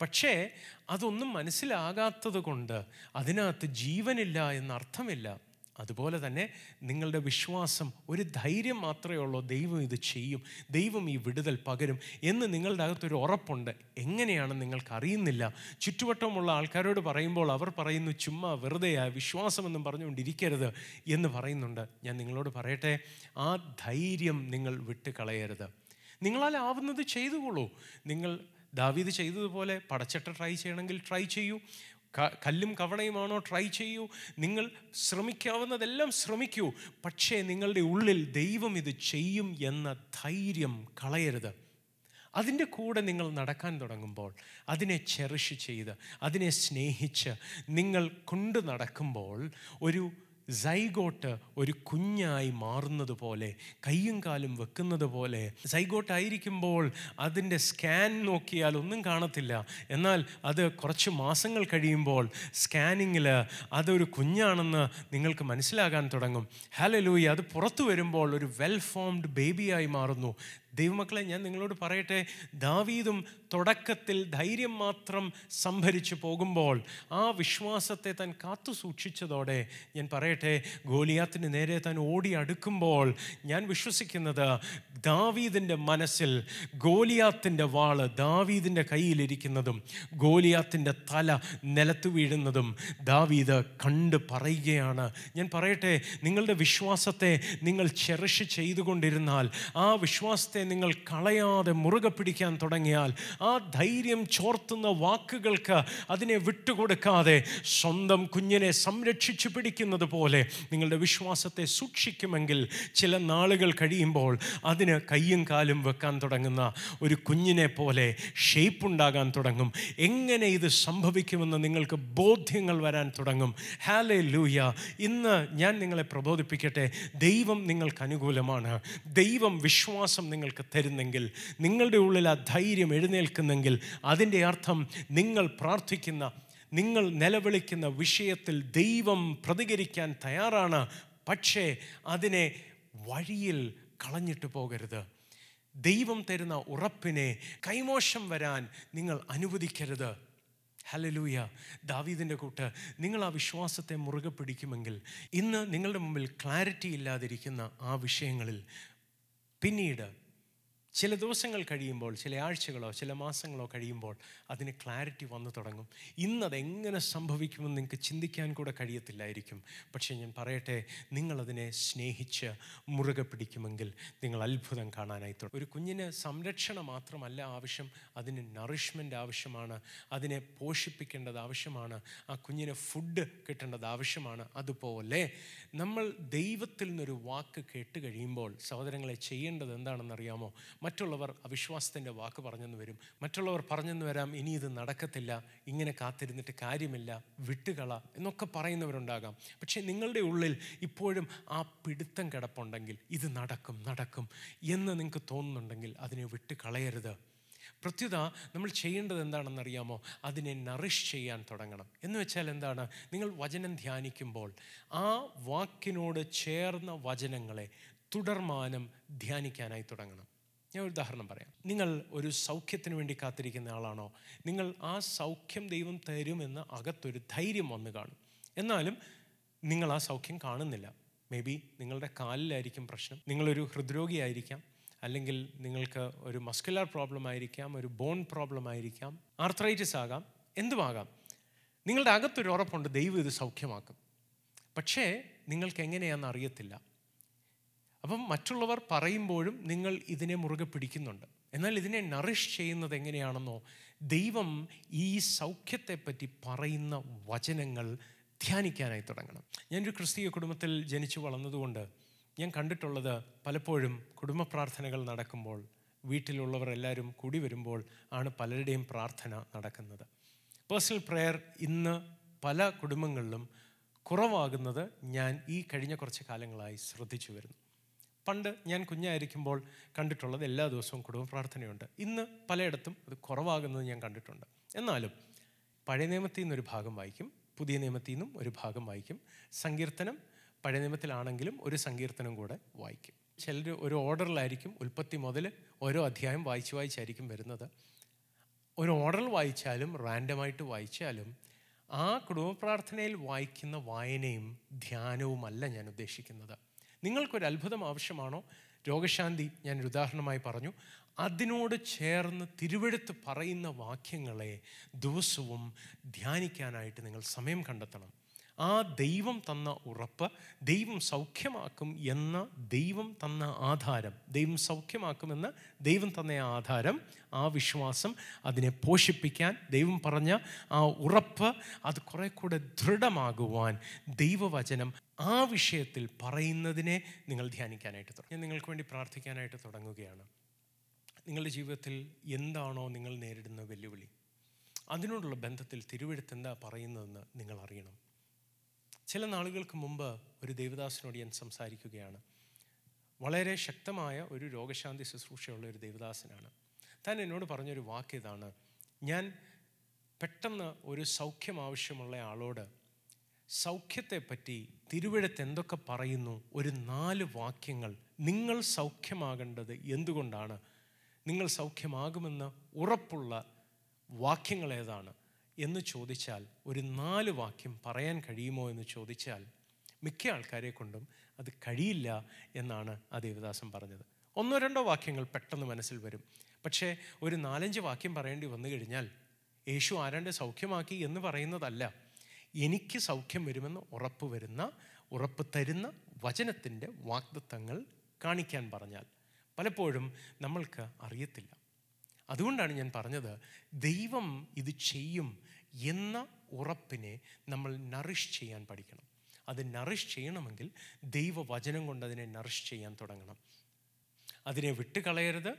പക്ഷേ അതൊന്നും മനസ്സിലാകാത്തത് കൊണ്ട് അതിനകത്ത് ജീവനില്ല എന്നർത്ഥമില്ല. അതുപോലെ തന്നെ നിങ്ങളുടെ വിശ്വാസം ഒരു ധൈര്യം മാത്രമേ ഉള്ളൂ ദൈവം ഇത് ചെയ്യും ദൈവം ഈ വിടുതൽ പകരും എന്ന് നിങ്ങളുടെ അകത്തൊരു ഉറപ്പുണ്ട്. എങ്ങനെയാണ് നിങ്ങൾക്ക് അറിയുന്നില്ല. ചുറ്റുവട്ടമുള്ള ആൾക്കാരോട് പറയുമ്പോൾ അവർ പറയുന്നു ചുമ്മാ വെറുതെയാ വിശ്വാസമെന്നും പറഞ്ഞുകൊണ്ടിരിക്കരുത് എന്ന് പറയുന്നുണ്ട്. ഞാൻ നിങ്ങളോട് പറയട്ടെ ആ ധൈര്യം നിങ്ങൾ വിട്ട് കളയരുത് നിങ്ങളാൽ ആവുന്നത് ചെയ്തുകൊള്ളൂ. നിങ്ങൾ ദാവീദ് ചെയ്തതുപോലെ പടച്ചട്ട ട്രൈ ചെയ്യണമെങ്കിൽ ട്രൈ ചെയ്യൂ. കല്ലും കവണയുമാണോ ട്രൈ ചെയ്യൂ? നിങ്ങൾ ശ്രമിക്കാവുന്നതെല്ലാം ശ്രമിക്കൂ. പക്ഷേ നിങ്ങളുടെ ഉള്ളിൽ ദൈവം ഇത് ചെയ്യും എന്ന ധൈര്യം കളയരുത്. അതിന്റെ കൂടെ നിങ്ങൾ നടക്കാൻ തുടങ്ങുമ്പോൾ അതിനെ ചെറിഷ് ചെയ്ത് അതിനെ സ്നേഹിച്ച് നിങ്ങൾ കൊണ്ടു നടക്കുമ്പോൾ ഒരു സൈഗോട്ട് ഒരു കുഞ്ഞായി മാറുന്നത് പോലെ കയ്യും കാലും വെക്കുന്നത് പോലെ സൈഗോട്ടായിരിക്കുമ്പോൾ അതിന്റെ സ്കാൻ നോക്കിയാൽ ഒന്നും കാണത്തില്ല. എന്നാൽ അത് കുറച്ച് മാസങ്ങൾ കഴിയുമ്പോൾ സ്കാനിങ്ങിൽ അതൊരു കുഞ്ഞാണെന്ന് നിങ്ങൾക്ക് മനസ്സിലാകാൻ തുടങ്ങും. ഹാലലൂയി അത് പുറത്തു വരുമ്പോൾ ഒരു വെൽ ഫോംഡ് ബേബിയായി മാറുന്നു. ദൈവമക്കളെ ഞാൻ നിങ്ങളോട് പറയട്ടെ ദാവീദും തുടക്കത്തിൽ ധൈര്യം മാത്രം സംഭരിച്ചു പോകുമ്പോൾ ആ വിശ്വാസത്തെ താൻ കാത്തു സൂക്ഷിച്ചതോടെ ഞാൻ പറയട്ടെ ഗോലിയാത്തിന് നേരെ താൻ ഓടി അടുക്കുമ്പോൾ ഞാൻ വിശ്വസിക്കുന്നത് ദാവീദിന്റെ മനസ്സിൽ ഗോലിയാത്തിന്റെ വാൾ ദാവീദിന്റെ കയ്യിലിരിക്കുന്നതും ഗോലിയാത്തിന്റെ തല നിലത്ത് വീഴുന്നതും ദാവീദ് കണ്ട് പറയുകയാണ്. ഞാൻ പറയട്ടെ നിങ്ങളുടെ വിശ്വാസത്തെ നിങ്ങൾ ചെറിഷ് ചെയ്തുകൊണ്ടിരുന്നാൽ ആ വിശ്വാസത്തെ നിങ്ങൾ കളയാതെ മുറുകെ പിടിക്കാൻ തുടങ്ങിയാൽ ധൈര്യം ചോർത്തുന്ന വാക്കുകൾക്ക് അതിനെ വിട്ടുകൊടുക്കാതെ സ്വന്തം കുഞ്ഞിനെ സംരക്ഷിച്ചു പിടിക്കുന്നത് പോലെ നിങ്ങളുടെ വിശ്വാസത്തെ സൂക്ഷിക്കുമെങ്കിൽ ചില നാളുകൾ കഴിയുമ്പോൾ അതിന് കയ്യും കാലും വെക്കാൻ തുടങ്ങുന്ന ഒരു കുഞ്ഞിനെ പോലെ ഷേപ്പ് ഉണ്ടാകാൻ തുടങ്ങും. എങ്ങനെ ഇത് സംഭവിക്കുമെന്ന് നിങ്ങൾക്ക് ബോധ്യങ്ങൾ വരാൻ തുടങ്ങും. ഹാലേ ലൂയ ഇന്ന് ഞാൻ നിങ്ങളെ പ്രബോധിപ്പിക്കട്ടെ. ദൈവം നിങ്ങൾക്ക് അനുകൂലമാണ്. ദൈവം വിശ്വാസം നിങ്ങൾക്ക് തരുന്നെങ്കിൽ നിങ്ങളുടെ ഉള്ളിൽ ആ ധൈര്യം എഴുന്നേൽക്കുന്നെങ്കിൽ അതിന്റെ അർത്ഥം നിങ്ങൾ പ്രാർത്ഥിക്കുന്ന നിങ്ങൾ നിലവിളിക്കുന്ന വിഷയത്തിൽ ദൈവം പ്രതികരിക്കാൻ തയ്യാറാണ്. പക്ഷേ അതിനെ വഴിയിൽ കളഞ്ഞിട്ട് പോകരുത്. ദൈവം തരുന്ന ഉറപ്പിനെ കൈമോശം വരാൻ നിങ്ങൾ അനുവദിക്കരുത്. ഹലലൂയ ദാവീദിന്റെ കൂട്ട് നിങ്ങൾ ആ വിശ്വാസത്തെ മുറുകെ പിടിക്കുമെങ്കിൽ ഇന്ന് നിങ്ങളുടെ മുമ്പിൽ ക്ലാരിറ്റി ഇല്ലാതിരിക്കുന്ന ആ വിഷയങ്ങളിൽ പിന്നീട് ചില ദിവസങ്ങൾ കഴിയുമ്പോൾ ചില ആഴ്ചകളോ ചില മാസങ്ങളോ കഴിയുമ്പോൾ അതിന് ക്ലാരിറ്റി വന്നു തുടങ്ങും. ഇന്നത് എങ്ങനെ സംഭവിക്കുമെന്ന് നിങ്ങൾക്ക് ചിന്തിക്കാൻ കൂടെ കഴിയത്തില്ലായിരിക്കും. പക്ഷേ ഞാൻ പറയട്ടെ നിങ്ങളതിനെ സ്നേഹിച്ച് മുറുകെ പിടിക്കുമെങ്കിൽ നിങ്ങൾ അത്ഭുതം കാണാനായി തുടങ്ങും. ഒരു കുഞ്ഞിന് സംരക്ഷണം മാത്രമല്ല ആവശ്യം അതിന് നറിഷ്മെന്റ് ആവശ്യമാണ് അതിനെ പോഷിപ്പിക്കേണ്ടത് ആവശ്യമാണ് ആ കുഞ്ഞിന് ഫുഡ് കിട്ടേണ്ടത് ആവശ്യമാണ്. അതുപോലെ നമ്മൾ ദൈവത്തിൽ നിന്നൊരു വാക്ക് കേട്ട് കഴിയുമ്പോൾ സഹോദരങ്ങളെ ചെയ്യേണ്ടത് എന്താണെന്നറിയാമോ? മറ്റുള്ളവർ അവിശ്വാസത്തിന്റെ വാക്ക് പറഞ്ഞെന്ന് വരും. മറ്റുള്ളവർ പറഞ്ഞെന്ന് വരാം ഇനി ഇത് നടക്കത്തില്ല ഇങ്ങനെ കാത്തിരുന്നിട്ട് കാര്യമില്ല വിട്ടുകള എന്നൊക്കെ പറയുന്നവരുണ്ടാകാം. പക്ഷേ നിങ്ങളുടെ ഉള്ളിൽ ഇപ്പോഴും ആ പിടുത്തം കിടപ്പുണ്ടെങ്കിൽ ഇത് നടക്കും നടക്കും എന്ന് നിങ്ങൾക്ക് തോന്നുന്നുണ്ടെങ്കിൽ അതിനെ വിട്ടുകളയരുത്. കളയരുത് പ്രത്യുത നമ്മൾ ചെയ്യേണ്ടത് എന്താണെന്നറിയാമോ? അതിനെ നറിഷ് ചെയ്യാൻ തുടങ്ങണം. എന്ന് വെച്ചാൽ എന്താണ്? നിങ്ങൾ വചനം ധ്യാനിക്കുമ്പോൾ ആ വാക്കിനോട് ചേർന്ന വചനങ്ങളെ തുടർമാനം ധ്യാനിക്കാനായി തുടങ്ങണം. ഞാൻ ഒരു ഉദാഹരണം പറയാം. നിങ്ങൾ ഒരു സൗഖ്യത്തിന് വേണ്ടി കാത്തിരിക്കുന്ന ആളാണോ? നിങ്ങൾ ആ സൗഖ്യം ദൈവം തരുമെന്ന് അകത്തൊരു ധൈര്യം വന്നു കാണും. എന്നാലും നിങ്ങൾ ആ സൗഖ്യം കാണുന്നില്ല. മേ ബി നിങ്ങളുടെ കാലിലായിരിക്കും പ്രശ്നം. നിങ്ങളൊരു ഹൃദ്രോഗിയായിരിക്കാം. അല്ലെങ്കിൽ നിങ്ങൾക്ക് ഒരു മസ്കുലർ പ്രോബ്ലം ആയിരിക്കാം ഒരു ബോൺ പ്രോബ്ലം ആയിരിക്കാം ആർത്രൈറ്റിസ് ആകാം എന്തുമാകാം. നിങ്ങളുടെ അകത്തൊരു ഉറപ്പുണ്ട് ദൈവം ഇത് സൗഖ്യമാക്കും. പക്ഷേ നിങ്ങൾക്ക് എങ്ങനെയാണെന്ന് അറിയത്തില്ല. അപ്പം മറ്റുള്ളവർ പറയുമ്പോഴും നിങ്ങൾ ഇതിനെ മുറുകെ പിടിക്കുന്നുണ്ട്. എന്നാൽ ഇതിനെ നറിഷ് ചെയ്യുന്നത് എങ്ങനെയാണെന്നോ ദൈവം ഈ സൗഖ്യത്തെപ്പറ്റി പറയുന്ന വചനങ്ങൾ ധ്യാനിക്കാനായി തുടങ്ങണം. ഞാനൊരു ക്രിസ്തീയ കുടുംബത്തിൽ ജനിച്ചു വളർന്നതുകൊണ്ട് ഞാൻ കണ്ടിട്ടുള്ളത് പലപ്പോഴും കുടുംബ പ്രാർത്ഥനകൾ നടക്കുമ്പോൾ വീട്ടിലുള്ളവർ എല്ലാവരും കൂടി വരുമ്പോൾ ആണ് പലരുടെയും പ്രാർത്ഥന നടക്കുന്നത്. പേഴ്സണൽ പ്രെയർ ഇന്ന് പല കുടുംബങ്ങളിലും കുറവാകുന്നത് ഞാൻ ഈ കഴിഞ്ഞ കുറച്ച് കാലങ്ങളായി ശ്രദ്ധിച്ചു വരുന്നു. പണ്ട് ഞാൻ കുഞ്ഞായിരിക്കുമ്പോൾ കണ്ടിട്ടുള്ളത് എല്ലാ ദിവസവും കുടുംബ പ്രാർത്ഥനയുണ്ട്. ഇന്ന് പലയിടത്തും അത് കുറവാകുന്നത് ഞാൻ കണ്ടിട്ടുണ്ട്. എന്നാലും പഴയ നിയമത്തിൽ നിന്നൊരു ഭാഗം വായിക്കും പുതിയ നിയമത്തിൽ നിന്നും ഒരു ഭാഗം വായിക്കും. സങ്കീർത്തനം പഴയ നിയമത്തിലാണെങ്കിലും ഒരു സങ്കീർത്തനം കൂടെ വായിക്കും. ചിലർ ഒരു ഓർഡറിലായിരിക്കും ഉൽപ്പത്തി മുതൽ ഓരോ അധ്യായം വായിച്ച് വായിച്ചായിരിക്കും വരുന്നത്. ഒരു ഓർഡറിൽ വായിച്ചാലും റാൻഡമായിട്ട് വായിച്ചാലും ആ കുടുംബ പ്രാർത്ഥനയിൽ വായിക്കുന്ന വായനയും ധ്യാനവുമല്ല ഞാൻ ഉദ്ദേശിക്കുന്നത്. നിങ്ങൾക്കൊരു അത്ഭുതം ആവശ്യമാണോ? രോഗശാന്തി ഞാനൊരു ഉദാഹരണമായി പറഞ്ഞു. അതിനോട് ചേർന്ന് തിരുവെടുത്ത് പറയുന്ന വാക്യങ്ങളെ ദിവസവും ധ്യാനിക്കാനായിട്ട് നിങ്ങൾ സമയം കണ്ടെത്തണം. ആ ദൈവം തന്ന ഉറപ്പ് ദൈവം സൗഖ്യമാക്കും എന്ന ദൈവം തന്ന ആധാരം ദൈവം സൗഖ്യമാക്കുമെന്ന് ദൈവം തന്ന ആധാരം ആ വിശ്വാസം അതിനെ പോഷിപ്പിക്കാൻ ദൈവം പറഞ്ഞ ആ ഉറപ്പ് അത് കുറെ കൂടെ ദൃഢമാകുവാൻ ദൈവവചനം ആ വിഷയത്തിൽ പറയുന്നതിനെ നിങ്ങൾ ധ്യാനിക്കാനായിട്ട് തുടങ്ങും. ഞാൻ നിങ്ങൾക്ക് വേണ്ടി പ്രാർത്ഥിക്കാനായിട്ട് തുടങ്ങുകയാണ്. നിങ്ങളുടെ ജീവിതത്തിൽ എന്താണോ നിങ്ങൾ നേരിടുന്ന വെല്ലുവിളി? അതിനോടുള്ള ബന്ധത്തിൽ തിരുവെടുത്ത് എന്താ പറയുന്നതെന്ന് നിങ്ങൾ അറിയണം. ചില നാളുകൾക്ക് മുമ്പ് ഒരു ദേവദാസിനോട് ഞാൻ സംസാരിക്കുകയാണ്. വളരെ ശക്തമായ ഒരു രോഗശാന്തി ശുശ്രൂഷയുള്ള ഒരു ദേവദാസനാണ്. താൻ എന്നോട് പറഞ്ഞൊരു വാക്ക് ഇതാണ് ഞാൻ പെട്ടെന്ന് ഒരു സൗഖ്യം ആവശ്യമുള്ള ആളോട് സൗഖ്യത്തെപ്പറ്റി തിരുവഴുത്ത് എന്തൊക്കെ പറയുന്നു? ഒരു നാല് വാക്യങ്ങൾ. നിങ്ങൾ സൗഖ്യമാകേണ്ടത് എന്തുകൊണ്ടാണ്? നിങ്ങൾ സൗഖ്യമാകുമെന്ന് ഉറപ്പുള്ള വാക്യങ്ങൾ ഏതാണ്? എന്ന് ചോദിച്ചാൽ ഒരു നാല് വാക്യം പറയാൻ കഴിയുമോ എന്ന് ചോദിച്ചാൽ മിക്ക ആൾക്കാരെ കൊണ്ടും അത് കഴിയില്ല എന്നാണ് ആ ദേവദാസൻ പറഞ്ഞത്. ഒന്നോ രണ്ടോ വാക്യങ്ങൾ പെട്ടെന്ന് മനസ്സിൽ വരും. പക്ഷേ ഒരു നാലഞ്ച് വാക്യം പറയേണ്ടി വന്നു കഴിഞ്ഞാൽ യേശു ആരാണ്ട് സൗഖ്യമാക്കി എന്ന് പറയുന്നതല്ല. എനിക്ക് സൗഖ്യം വരുമെന്ന് ഉറപ്പ് വരുന്ന ഉറപ്പ് തരുന്ന വചനത്തിന്റെ വാഗ്ദത്തങ്ങൾ കാണിക്കാൻ പറഞ്ഞാൽ പലപ്പോഴും നമ്മൾക്ക് അറിയത്തില്ല. അതുകൊണ്ടാണ് ഞാൻ പറഞ്ഞത് ദൈവം ഇത് ചെയ്യും എന്ന ഉറപ്പിനെ നമ്മൾ നറിഷ് ചെയ്യാൻ പഠിക്കണം. അത് നറിഷ് ചെയ്യണമെങ്കിൽ ദൈവവചനം കൊണ്ട് അതിനെ നറിഷ് ചെയ്യാൻ തുടങ്ങണം. അതിനെ വിട്ടുകളയരുത്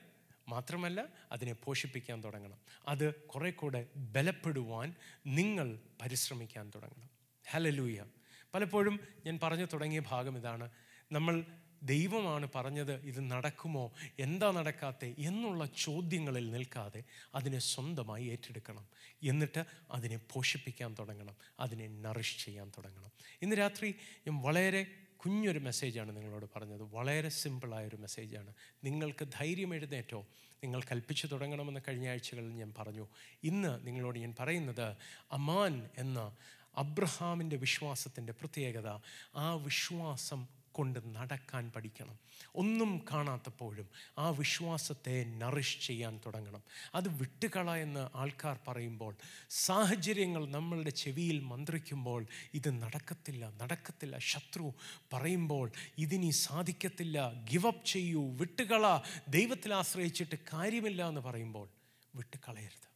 മാത്രമല്ല അതിനെ പോഷിപ്പിക്കാൻ തുടങ്ങണം. അത് കുറെ കൂടെ ബലപ്പെടുവാൻ നിങ്ങൾ പരിശ്രമിക്കാൻ തുടങ്ങണം. ഹലലൂയ പലപ്പോഴും ഞാൻ പറഞ്ഞു തുടങ്ങിയ ഭാഗം ഇതാണ്. നമ്മൾ ദൈവമാണ് പറഞ്ഞത് ഇത് നടക്കുമോ? എന്താ നടക്കാത്തെ? എന്നുള്ള ചോദ്യങ്ങളിൽ നിൽക്കാതെ അതിനെ സ്വന്തമായി ഏറ്റെടുക്കണം. എന്നിട്ട് അതിനെ പോഷിപ്പിക്കാൻ തുടങ്ങണം. അതിനെ നറിഷ് ചെയ്യാൻ തുടങ്ങണം. ഇന്ന് രാത്രി ഞാൻ വളരെ കുഞ്ഞൊരു മെസ്സേജാണ് നിങ്ങളോട് പറഞ്ഞത്. വളരെ സിമ്പിളായൊരു മെസ്സേജാണ് നിങ്ങൾക്ക് ധൈര്യം എഴുന്നേറ്റോ? നിങ്ങൾ കൽപ്പിച്ചു തുടങ്ങണമെന്ന് കഴിഞ്ഞ ആഴ്ചകളിൽ ഞാൻ പറഞ്ഞു. ഇന്ന് നിങ്ങളോട് ഞാൻ പറയുന്നത് അമാൻ എന്ന അബ്രഹാമിന്റെ വിശ്വാസത്തിന്റെ പ്രത്യേകത. ആ വിശ്വാസം കൊണ്ട് നടക്കാൻ പഠിക്കണം. ഒന്നും കാണാത്തപ്പോഴും ആ വിശ്വാസത്തെ നറിഷ് ചെയ്യാൻ തുടങ്ങണം. അത് വിട്ടുകള എന്ന് ആൾക്കാർ പറയുമ്പോൾ സാഹചര്യങ്ങൾ നമ്മളുടെ ചെവിയിൽ മന്ത്രിക്കുമ്പോൾ ഇത് നടക്കത്തില്ല നടക്കത്തില്ല. ശത്രു പറയുമ്പോൾ ഇതിനി സാധിക്കത്തില്ല. ഗിവപ്പ് ചെയ്യൂ വിട്ടുകള. ദൈവത്തിൽ ആശ്രയിച്ചിട്ട് കാര്യമില്ല എന്ന് പറയുമ്പോൾ വിട്ടുകളയരുത്.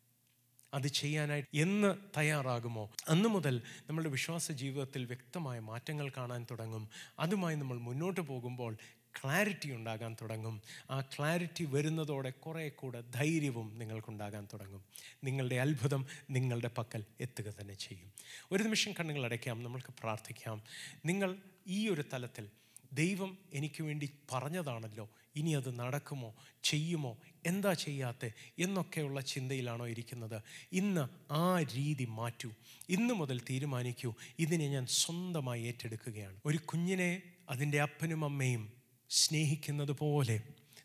അത് ചെയ്യാനായിട്ട് എന്ന് തയ്യാറാകുമോ? അന്ന് മുതൽ നമ്മുടെ വിശ്വാസ ജീവിതത്തിൽ വ്യക്തമായ മാറ്റങ്ങൾ കാണാൻ തുടങ്ങും. അതുമായി നമ്മൾ മുന്നോട്ട് പോകുമ്പോൾ ക്ലാരിറ്റി ഉണ്ടാകാൻ തുടങ്ങും. ആ ക്ലാരിറ്റി വരുന്നതോടെ കുറേ കൂടെ ധൈര്യവും നിങ്ങൾക്കുണ്ടാകാൻ തുടങ്ങും. നിങ്ങളുടെ അത്ഭുതം നിങ്ങളുടെ പക്കൽ എത്തുക തന്നെ ചെയ്യും. ഒരു നിമിഷം കണ്ണുകൾ അടയ്ക്കാം നമ്മൾക്ക് പ്രാർത്ഥിക്കാം. നിങ്ങൾ ഈ ഒരു തലത്തിൽ ദൈവം എനിക്ക് വേണ്ടി പറഞ്ഞതാണല്ലോ. ഇനി അത് നടക്കുമോ? ചെയ്യുമോ? എന്താ ചെയ്യാത്ത എന്നൊക്കെയുള്ള ചിന്തയിലാണോ ഇരിക്കുന്നത്. ഇന്ന് ആ രീതി മാറ്റൂ. ഇന്നു മുതൽ തീരുമാനിക്കൂ. ഇതിനെ ഞാൻ സ്വന്തമായി ഏറ്റെടുക്കുകയാണ്. ഒരു കുഞ്ഞിനെ അതിന്റെ അപ്പനും അമ്മയും സ്നേഹിക്കുന്നത് പോലെ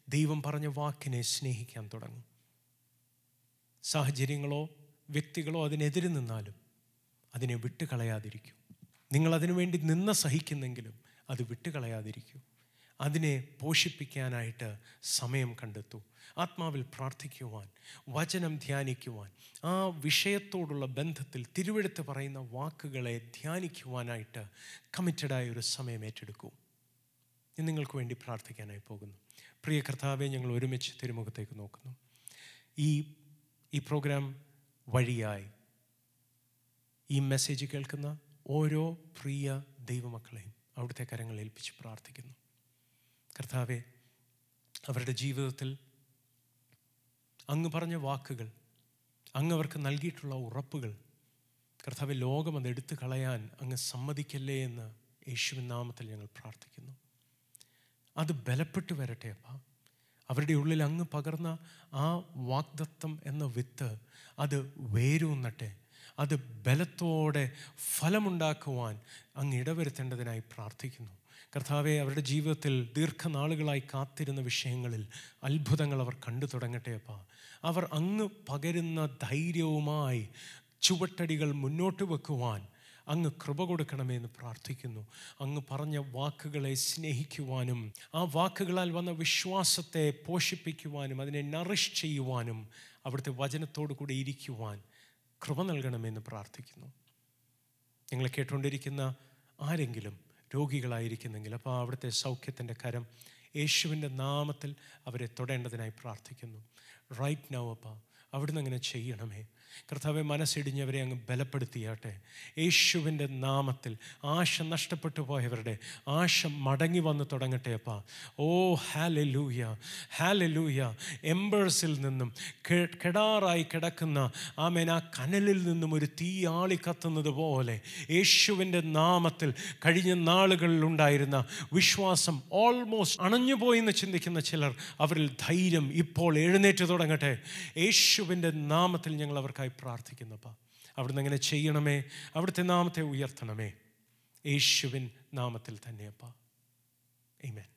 ദൈവം പറഞ്ഞ വാക്കിനെ സ്നേഹിക്കാൻ തുടങ്ങും. സാഹചര്യങ്ങളോ വ്യക്തികളോ അതിനെതിരെ നിന്നാലും അതിനെ വിട്ടുകളയാതിരിക്കൂ. നിങ്ങൾ അതിനു വേണ്ടി നിന്ന് സഹിക്കുന്നെങ്കിലും അത് വിട്ടുകളയാതിരിക്കൂ. അതിനെ പോഷിപ്പിക്കാനായിട്ട് സമയം കണ്ടെത്തു. ആത്മാവിൽ പ്രാർത്ഥിക്കുവാൻ വചനം ധ്യാനിക്കുവാൻ ആ വിഷയത്തോടുള്ള ബന്ധത്തിൽ തിരുവെടുത്ത് പറയുന്ന വാക്കുകളെ ധ്യാനിക്കുവാനായിട്ട് കമ്മിറ്റഡായ ഒരു സമയം ഏറ്റെടുക്കൂ. ഞാൻ നിങ്ങൾക്ക് വേണ്ടി പ്രാർത്ഥിക്കാനായി പോകുന്നു. പ്രിയ കർത്താവെ ഞങ്ങൾ ഒരുമിച്ച് തിരുമുഖത്തേക്ക് നോക്കുന്നു. ഈ ഈ പ്രോഗ്രാം വഴിയായി ഈ മെസ്സേജ് കേൾക്കുന്ന ഓരോ പ്രിയ ദൈവമക്കളെയും അവിടുത്തെ കരങ്ങൾ ഏൽപ്പിച്ച് പ്രാർത്ഥിക്കുന്നു. കർത്താവെ അവരുടെ ജീവിതത്തിൽ അങ്ങ് പറഞ്ഞ വാക്കുകൾ അങ്ങ് അവർക്ക് നൽകിയിട്ടുള്ള ഉറപ്പുകൾ കർത്താവ് ലോകം അത് എടുത്തു കളയാൻ അങ്ങ് സമ്മതിക്കല്ലേ എന്ന് യേശുവിൻ നാമത്തിൽ ഞങ്ങൾ പ്രാർത്ഥിക്കുന്നു. അത് ബലപ്പെട്ടു വരട്ടെ അപ്പ. അവരുടെ ഉള്ളിൽ അങ്ങ് പകർന്ന ആ വാഗ്ദത്തം എന്ന വിത്ത് അത് വേരൂന്നട്ടെ അത് ബലത്തോടെ ഫലമുണ്ടാക്കുവാൻ അങ്ങ് ഇടവരുത്തേണ്ടതിനായി പ്രാർത്ഥിക്കുന്നു. കർത്താവെ അവരുടെ ജീവിതത്തിൽ ദീർഘനാളുകളായി കാത്തിരുന്ന വിഷയങ്ങളിൽ അത്ഭുതങ്ങൾ അവർ കണ്ടു തുടങ്ങട്ടെ അപ്പ. അവർ അങ്ങ് പകരുന്ന ധൈര്യവുമായി ചുവട്ടടികൾ മുന്നോട്ട് വെക്കുവാൻ അങ്ങ് കൃപ കൊടുക്കണമെന്ന് പ്രാർത്ഥിക്കുന്നു. അങ്ങ് പറഞ്ഞ വാക്കുകളെ സ്നേഹിക്കുവാനും ആ വാക്കുകളാൽ വന്ന വിശ്വാസത്തെ പോഷിപ്പിക്കുവാനും അതിനെ നറിഷ് ചെയ്യുവാനും അവിടുത്തെ വചനത്തോടു കൂടി ഇരിക്കുവാൻ കൃപ നൽകണമെന്ന് പ്രാർത്ഥിക്കുന്നു. ഞങ്ങളെ കേട്ടുകൊണ്ടിരിക്കുന്ന ആരെങ്കിലും രോഗികളായിരിക്കുന്നെങ്കിൽ അപ്പോൾ അവിടുത്തെ സൗഖ്യത്തിന്റെ കരം യേശുവിന്റെ നാമത്തിൽ അവരെ തൊടേണ്ടതിനായി പ്രാർത്ഥിക്കുന്നു. റൈറ്റ് നൗ അപ്പ അവിടുന്ന് അങ്ങനെ ചെയ്യണമേ. കർത്താവെ മനസ്സിടിഞ്ഞവരെ അങ്ങ് ബലപ്പെടുത്തിയാട്ടെ. യേശുവിന്റെ നാമത്തിൽ ആശ നഷ്ടപ്പെട്ടു പോയവരുടെ ആശ മടങ്ങി വന്ന് തുടങ്ങട്ടെ അപ്പ. ഓ ഹാലെ ലൂയ ഹാലെ ലൂയ എംബേഴ്സിൽ നിന്നും കെടാറായി കിടക്കുന്ന ആമേൻ ആ കനലിൽ നിന്നും ഒരു തീ ആളി കത്തുന്നത് പോലെ യേശുവിന്റെ നാമത്തിൽ കഴിഞ്ഞ നാളുകളിൽ ഉണ്ടായിരുന്ന വിശ്വാസം ഓൾമോസ്റ്റ് അണഞ്ഞുപോയി എന്ന് ചിന്തിക്കുന്ന ചിലർ അവരിൽ ധൈര്യം ഇപ്പോൾ എഴുന്നേറ്റ് തുടങ്ങട്ടെ. യേശുവിന്റെ നാമത്തിൽ ഞങ്ങൾ അവർക്കായി പ്രാർത്ഥിക്കുന്നപ്പ. അവിടുന്ന് അങ്ങനെ ചെയ്യണമേ? അവിടുത്തെ നാമത്തെ ഉയർത്തണമേ. യേശുവിൻ നാമത്തിൽ തന്നെയപ്പ. Amen.